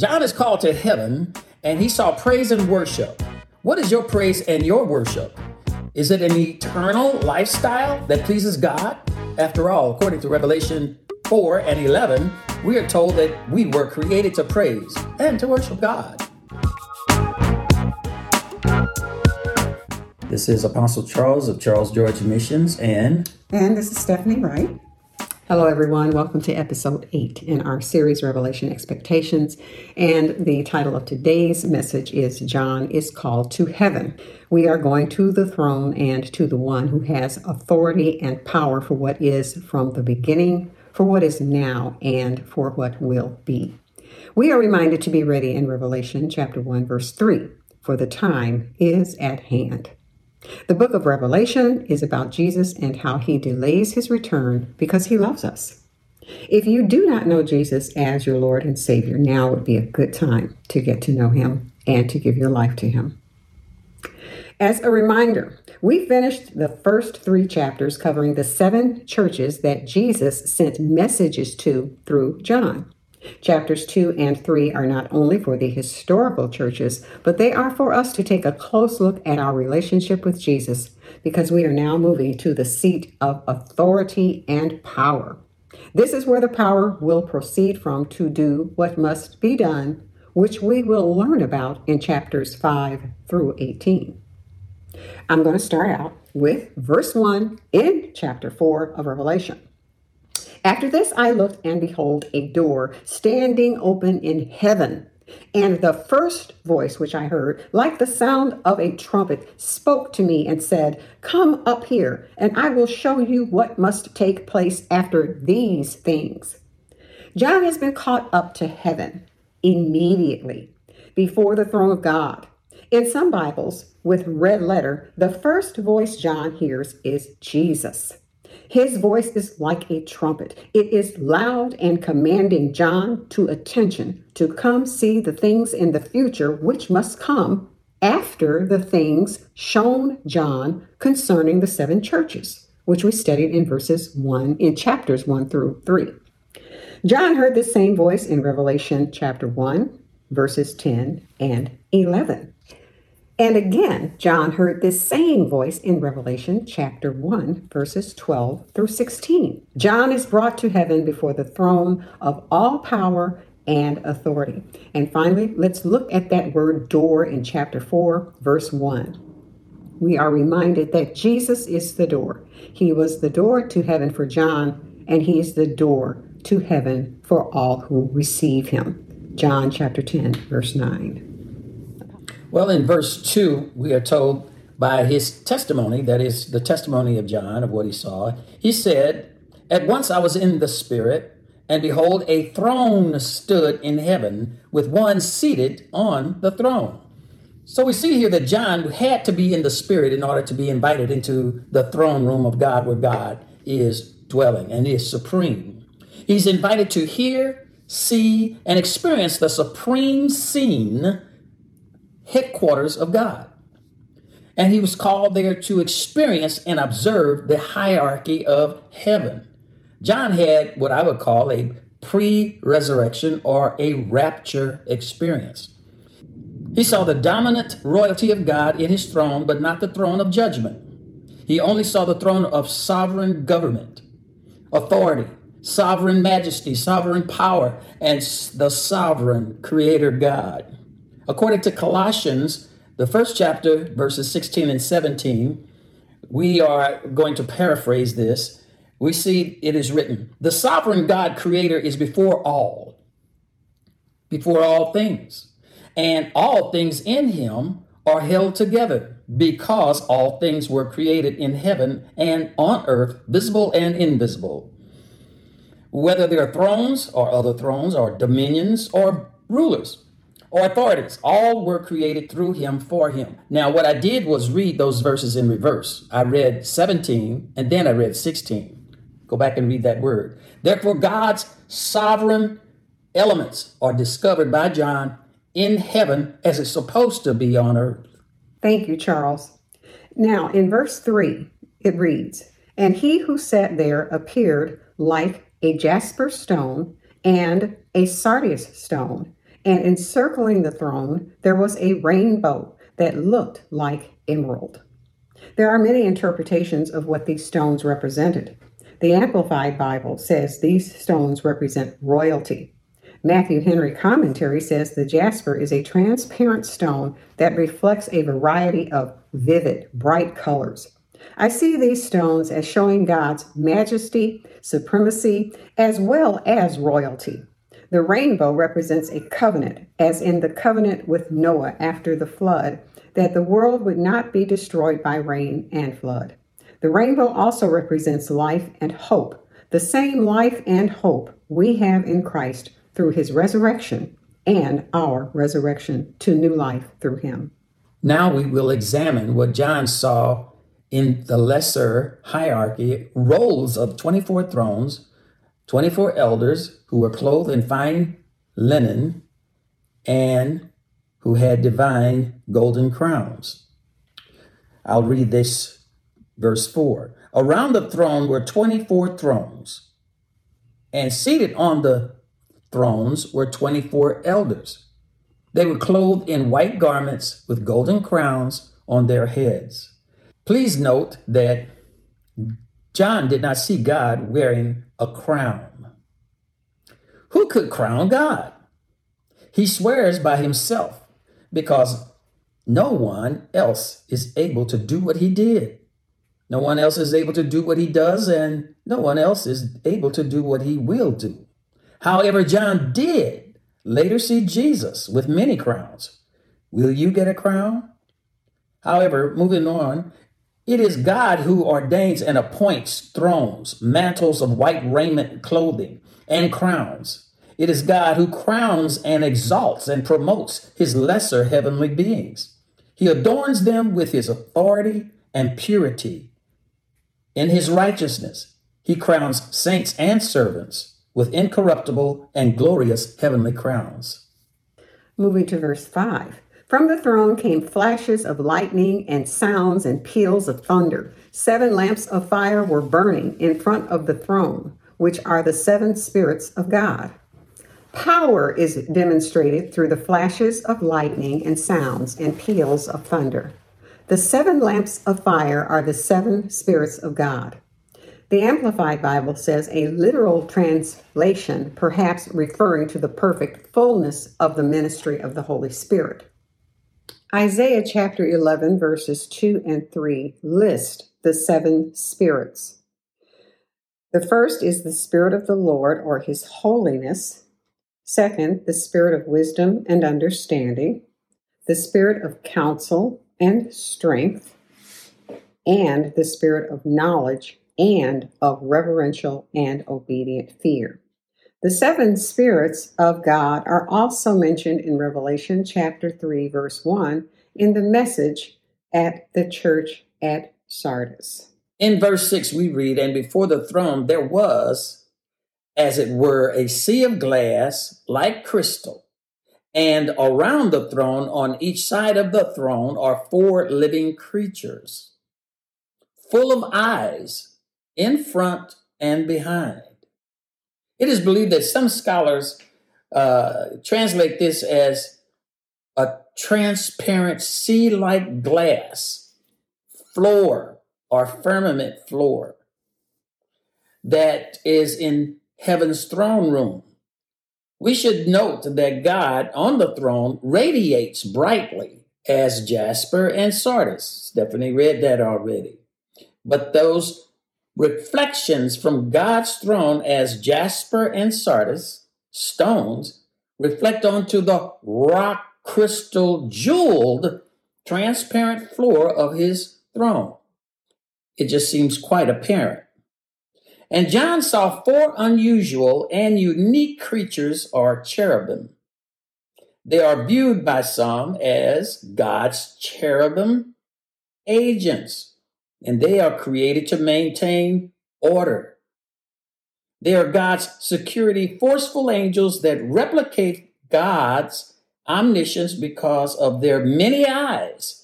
John is called to heaven and he saw praise and worship. What is your praise and your worship? Is it an eternal lifestyle that pleases God? After all, according to Revelation 4 and 11, we are told that we were created to praise and to worship God. This is Apostle Charles of Charles George Missions and And this is Stephanie Wright. Hello, everyone. Welcome to episode eight in our series, Revelation Expectations. And the title of today's message is John is Called to Heaven. We are going to the throne and to the one who has authority and power for what is from the beginning, for what is now, and for what will be. We are reminded to be ready in Revelation chapter 1, verse 3 for the time is at hand. The book of Revelation is about Jesus and how he delays his return because he loves us. If you do not know Jesus as your Lord and Savior, now would be a good time to get to know him and to give your life to him. As a reminder, we finished the first three chapters covering the seven churches that Jesus sent messages to through John. Chapters 2 and 3 are not only for the historical churches, but they are for us to take a close look at our relationship with Jesus because we are now moving to the seat of authority and power. This is where the power will proceed from to do what must be done, which we will learn about in chapters 5 through 18. I'm going to start out with verse 1 in chapter 4 of Revelation. After this, I looked, and behold, a door standing open in heaven. And the first voice which I heard, like the sound of a trumpet, spoke to me and said, Come up here, and I will show you what must take place after these things. John has been caught up to heaven immediately before the throne of God. In some Bibles, with red letter, the first voice John hears is Jesus. His voice is like a trumpet. It is loud and commanding John to attention to come see the things in the future which must come after the things shown John concerning the seven churches, which we studied in verses 1 in chapters 1 through 3. John heard the same voice in Revelation chapter 1, verses 10 and 11. And again, John heard this same voice in Revelation chapter 1, verses 12 through 16. John is brought to heaven before the throne of all power and authority. And finally, let's look at that word door in chapter 4, verse 1. We are reminded that Jesus is the door. He was the door to heaven for John, and he is the door to heaven for all who receive him. John chapter 10, verse 9. Well, in verse 2, we are told by his testimony, that is the testimony of John of what he saw, he said, At once I was in the Spirit, and behold, a throne stood in heaven with one seated on the throne. So we see here that John had to be in the Spirit in order to be invited into the throne room of God where God is dwelling and is supreme. He's invited to hear, see, and experience the supreme scene headquarters of God. And he was called there to experience and observe the hierarchy of heaven. John had what I would call a pre resurrection or a rapture experience. He saw the dominant royalty of God in his throne, but not the throne of judgment. He only saw the throne of sovereign government, authority, sovereign majesty, sovereign power, and the sovereign creator God. According to Colossians, the first chapter, verses 16 and 17, we are going to paraphrase this. We see it is written The sovereign God creator is before all, before all things, and all things in him are held together because all things were created in heaven and on earth, visible and invisible. Whether they are thrones or other thrones or dominions or rulers authorities. All were created through him for him. Now, what I did was read those verses in reverse. I read 17 and then I read 16. Go back and read that word. Therefore, God's sovereign elements are discovered by John in heaven as it's supposed to be on earth. Thank you, Charles. Now, in verse 3, it reads, And he who sat there appeared like a jasper stone and a sardius stone. And encircling the throne, there was a rainbow that looked like emerald. There are many interpretations of what these stones represented. The Amplified Bible says these stones represent royalty. Matthew Henry Commentary says the jasper is a transparent stone that reflects a variety of vivid, bright colors. I see these stones as showing God's majesty, supremacy, as well as royalty. The rainbow represents a covenant, as in the covenant with Noah after the flood, that the world would not be destroyed by rain and flood. The rainbow also represents life and hope, the same life and hope we have in Christ through his resurrection and our resurrection to new life through him. Now we will examine what John saw in the lesser hierarchy rows of 24 thrones, 24 elders who were clothed in fine linen and who had divine golden crowns. I'll read this verse 4. Around the throne were 24 thrones, and seated on the thrones were 24 elders. They were clothed in white garments with golden crowns on their heads. Please note that John did not see God wearing a crown. Who could crown God? He swears by himself because no one else is able to do what he did. No one else is able to do what he does, and no one else is able to do what he will do. However, John did later see Jesus with many crowns. Will you get a crown? However, moving on, it is God who ordains and appoints thrones, mantles of white raiment, clothing, and crowns. It is God who crowns and exalts and promotes his lesser heavenly beings. He adorns them with his authority and purity. In his righteousness, he crowns saints and servants with incorruptible and glorious heavenly crowns. Moving to verse 5. From the throne came flashes of lightning and sounds and peals of thunder. Seven lamps of fire were burning in front of the throne, which are the seven spirits of God. Power is demonstrated through the flashes of lightning and sounds and peals of thunder. The seven lamps of fire are the seven spirits of God. The Amplified Bible says a literal translation, perhaps referring to the perfect fullness of the ministry of the Holy Spirit. Isaiah chapter 11, verses 2 and 3 list the seven spirits. The first is the Spirit of the Lord or His holiness. Second, the Spirit of wisdom and understanding. The Spirit of counsel and strength. And the Spirit of knowledge and of reverential and obedient fear. The seven spirits of God are also mentioned in Revelation chapter 3, verse 1, in the message at the church at Sardis. In verse 6, we read, And before the throne there was, as it were, a sea of glass like crystal. And around the throne, on each side of the throne, are four living creatures, full of eyes in front and behind. It is believed that some scholars uh, translate this as a transparent sea like glass floor or firmament floor that is in heaven's throne room. We should note that God on the throne radiates brightly as jasper and sardis. Stephanie read that already. But those reflections from God's throne as jasper and sardis, stones, reflect onto the rock crystal jeweled transparent floor of his throne. It just seems quite apparent. And John saw four unusual and unique creatures or cherubim. They are viewed by some as God's cherubim agents and they are created to maintain order. They are God's security forceful angels that replicate God's omniscience because of their many eyes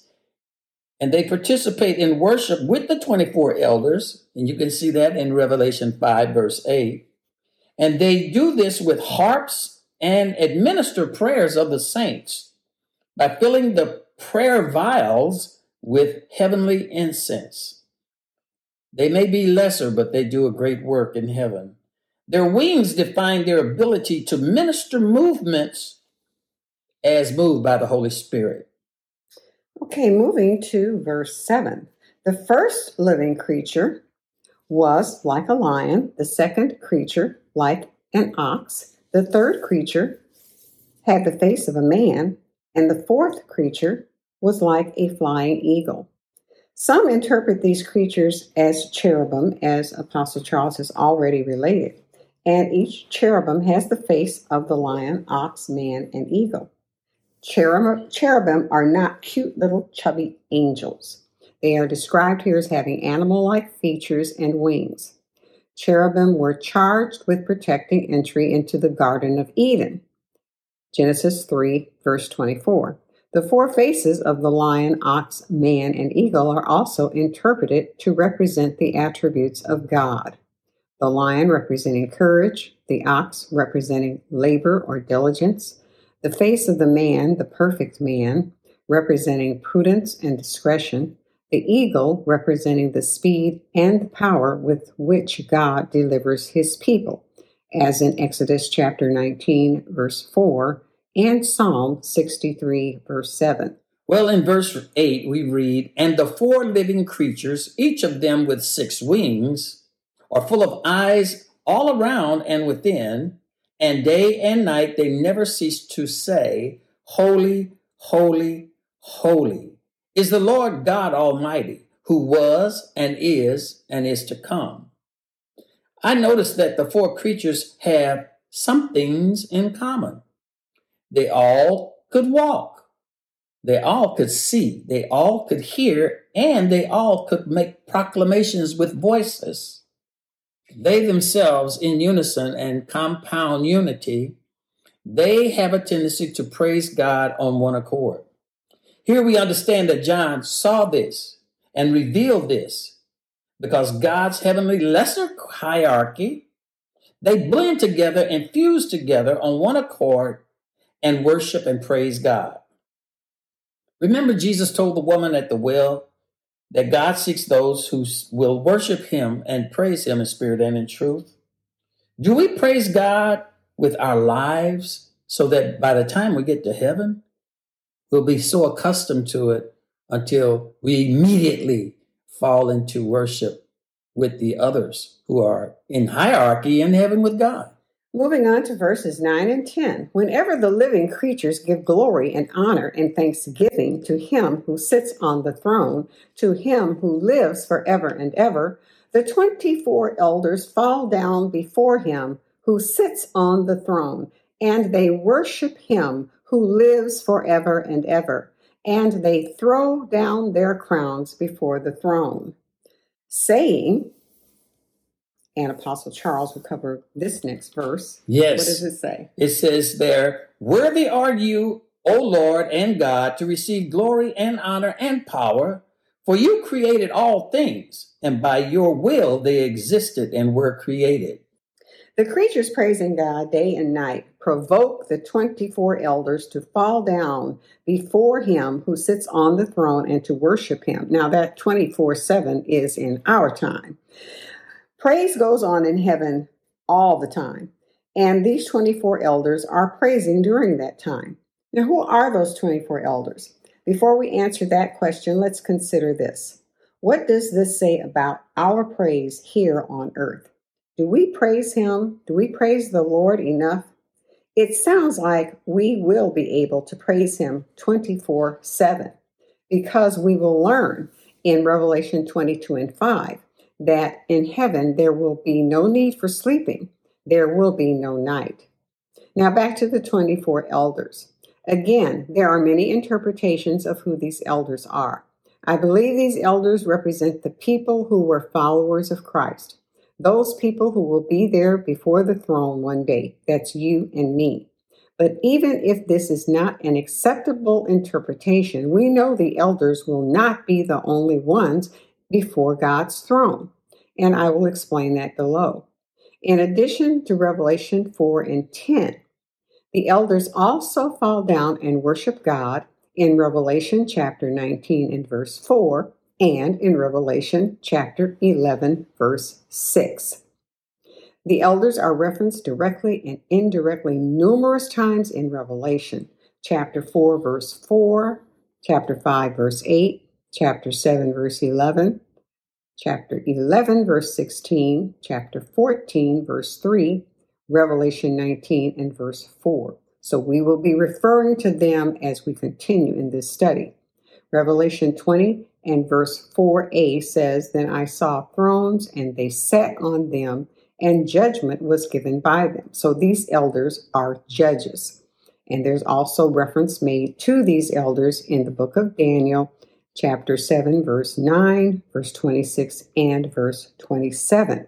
and they participate in worship with the 24 elders. And you can see that in Revelation 5, verse 8. And they do this with harps and administer prayers of the saints by filling the prayer vials with heavenly incense. They may be lesser, but they do a great work in heaven. Their wings define their ability to minister movements as moved by the Holy Spirit. Okay, moving to verse 7. The first living creature was like a lion, the second creature like an ox, the third creature had the face of a man, and the fourth creature was like a flying eagle. Some interpret these creatures as cherubim, as Apostle Charles has already related, and each cherubim has the face of the lion, ox, man, and eagle. Cherubim are not cute little chubby angels. They are described here as having animal like features and wings. Cherubim were charged with protecting entry into the Garden of Eden. Genesis 3, verse 24. The four faces of the lion, ox, man, and eagle are also interpreted to represent the attributes of God. The lion representing courage, the ox representing labor or diligence, the face of the man, the perfect man, representing prudence and discretion, the eagle representing the speed and the power with which God delivers his people, as in Exodus chapter 19, verse 4, and Psalm 63, verse 7. Well, in verse 8, we read, And the four living creatures, each of them with six wings, are full of eyes all around and within, and day and night they never cease to say, Holy, holy, holy is the Lord God Almighty, who was and is and is to come. I noticed that the four creatures have some things in common. They all could walk. They all could see. They all could hear. And they all could make proclamations with voices. They themselves, in unison and compound unity, they have a tendency to praise God on one accord. Here we understand that John saw this and revealed this because God's heavenly lesser hierarchy, they blend together and fuse together on one accord and worship and praise God. Remember, Jesus told the woman at the well that God seeks those who will worship him and praise him in spirit and in truth. Do we praise God with our lives so that by the time we get to heaven, we'll be so accustomed to it until we immediately fall into worship with the others who are in hierarchy in heaven with God. Moving on to verses 9 and 10. Whenever the living creatures give glory and honor and thanksgiving to him who sits on the throne, to him who lives forever and ever, the 24 elders fall down before him who sits on the throne, and they worship him who lives forever and ever, and they throw down their crowns before the throne, saying, and Apostle Charles will cover this next verse. Yes. What does it say? It says there, Worthy are you, O Lord and God, to receive glory and honor and power, for you created all things, and by your will they existed and were created. The creatures praising God day and night provoke the 24 elders to fall down before him who sits on the throne and to worship him. Now, that 24 7 is in our time. Praise goes on in heaven all the time, and these 24 elders are praising during that time. Now, who are those 24 elders? Before we answer that question, let's consider this. What does this say about our praise here on earth? Do we praise Him? Do we praise the Lord enough? It sounds like we will be able to praise Him 24 7 because we will learn in Revelation 22 and 5 that in heaven there will be no need for sleeping, there will be no night. Now back to the 24 elders. Again, there are many interpretations of who these elders are. I believe these elders represent the people who were followers of Christ those people who will be there before the throne one day. That's you and me. But even if this is not an acceptable interpretation, we know the elders will not be the only ones before God's throne. And I will explain that below. In addition to Revelation 4 and 10, the elders also fall down and worship God in Revelation chapter 19 and verse 4 and in Revelation chapter 11, verse 6. The elders are referenced directly and indirectly numerous times in Revelation, chapter 4, verse 4, chapter 5, verse 8, chapter 7, verse 11, chapter 11, verse 16, chapter 14, verse 3, Revelation 19, and verse 4. So we will be referring to them as we continue in this study. Revelation 20 and verse 4a says, Then I saw thrones, and they sat on them and judgment was given by them. So these elders are judges. And there's also reference made to these elders in the book of Daniel, chapter 7, verse 9, verse 26, and verse 27.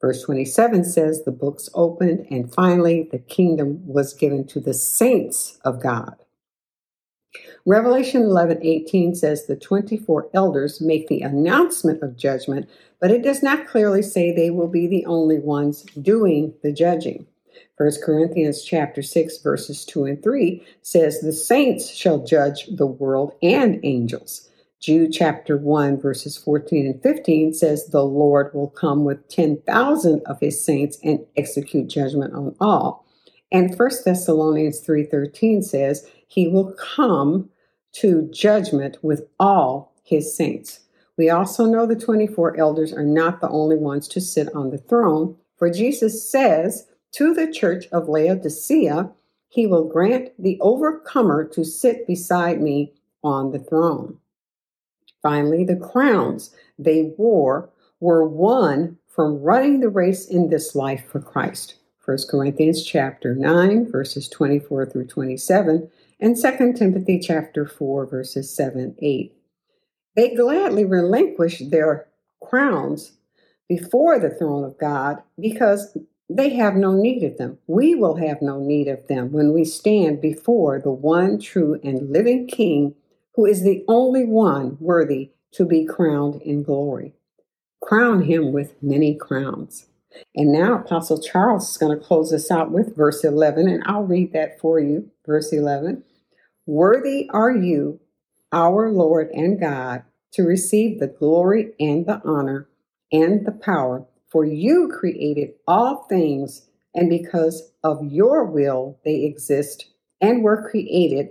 Verse 27 says, The books opened, and finally the kingdom was given to the saints of God. Revelation 11 18 says the 24 elders make the announcement of judgment, but it does not clearly say they will be the only ones doing the judging. 1 Corinthians chapter 6 verses 2 and 3 says the saints shall judge the world and angels. Jude chapter 1 verses 14 and 15 says the Lord will come with 10,000 of his saints and execute judgment on all. And 1 Thessalonians 3:13 says he will come to judgment with all his saints. We also know the 24 elders are not the only ones to sit on the throne, for Jesus says to the church of Laodicea, He will grant the overcomer to sit beside me on the throne. Finally, the crowns they wore were won from running the race in this life for Christ. 1 Corinthians chapter 9 verses 24 through 27 and 2 Timothy chapter 4 verses 7 8. They gladly relinquish their crowns before the throne of God because they have no need of them. We will have no need of them when we stand before the one true and living King who is the only one worthy to be crowned in glory. Crown him with many crowns. And now Apostle Charles is going to close us out with verse 11, and I'll read that for you. Verse 11. Worthy are you, our Lord and God, to receive the glory and the honor and the power, for you created all things, and because of your will they exist and were created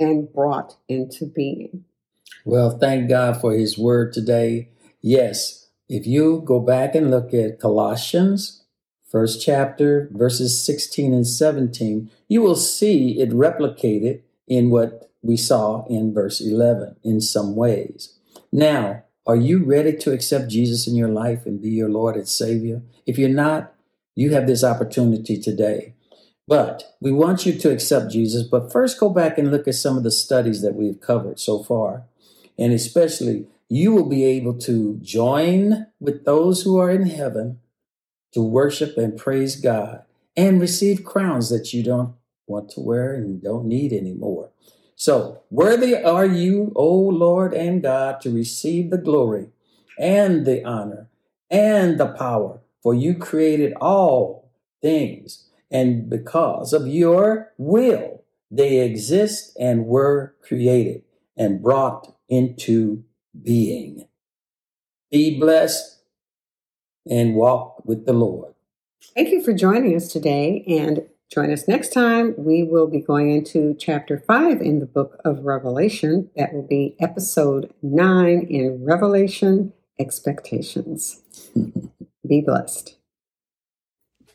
and brought into being. Well, thank God for his word today. Yes, if you go back and look at Colossians, first chapter, verses 16 and 17, you will see it replicated in what we saw in verse 11 in some ways. Now, are you ready to accept Jesus in your life and be your Lord and Savior? If you're not, you have this opportunity today. But we want you to accept Jesus. But first, go back and look at some of the studies that we've covered so far. And especially, you will be able to join with those who are in heaven to worship and praise God and receive crowns that you don't want to wear and don't need anymore. So, worthy are you, O Lord and God, to receive the glory and the honor and the power, for you created all things, and because of your will, they exist and were created and brought into being. Be blessed and walk with the Lord. Thank you for joining us today. And Join us next time. We will be going into chapter 5 in the book of Revelation. That will be episode 9 in Revelation Expectations. be blessed.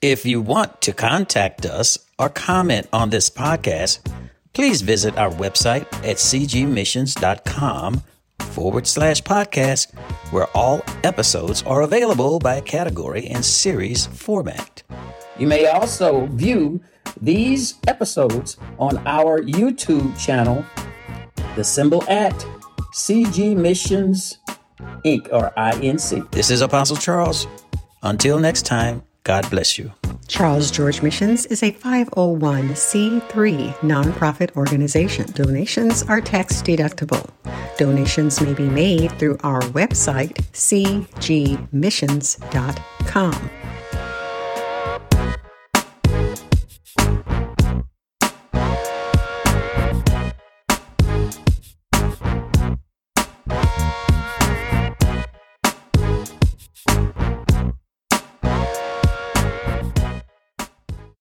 If you want to contact us or comment on this podcast, please visit our website at cgmissions.com forward slash podcast, where all episodes are available by category and series format. You may also view these episodes on our YouTube channel, the symbol at CG Missions Inc. or INC. This is Apostle Charles. Until next time, God bless you. Charles George Missions is a 501c3 nonprofit organization. Donations are tax deductible. Donations may be made through our website, cgmissions.com.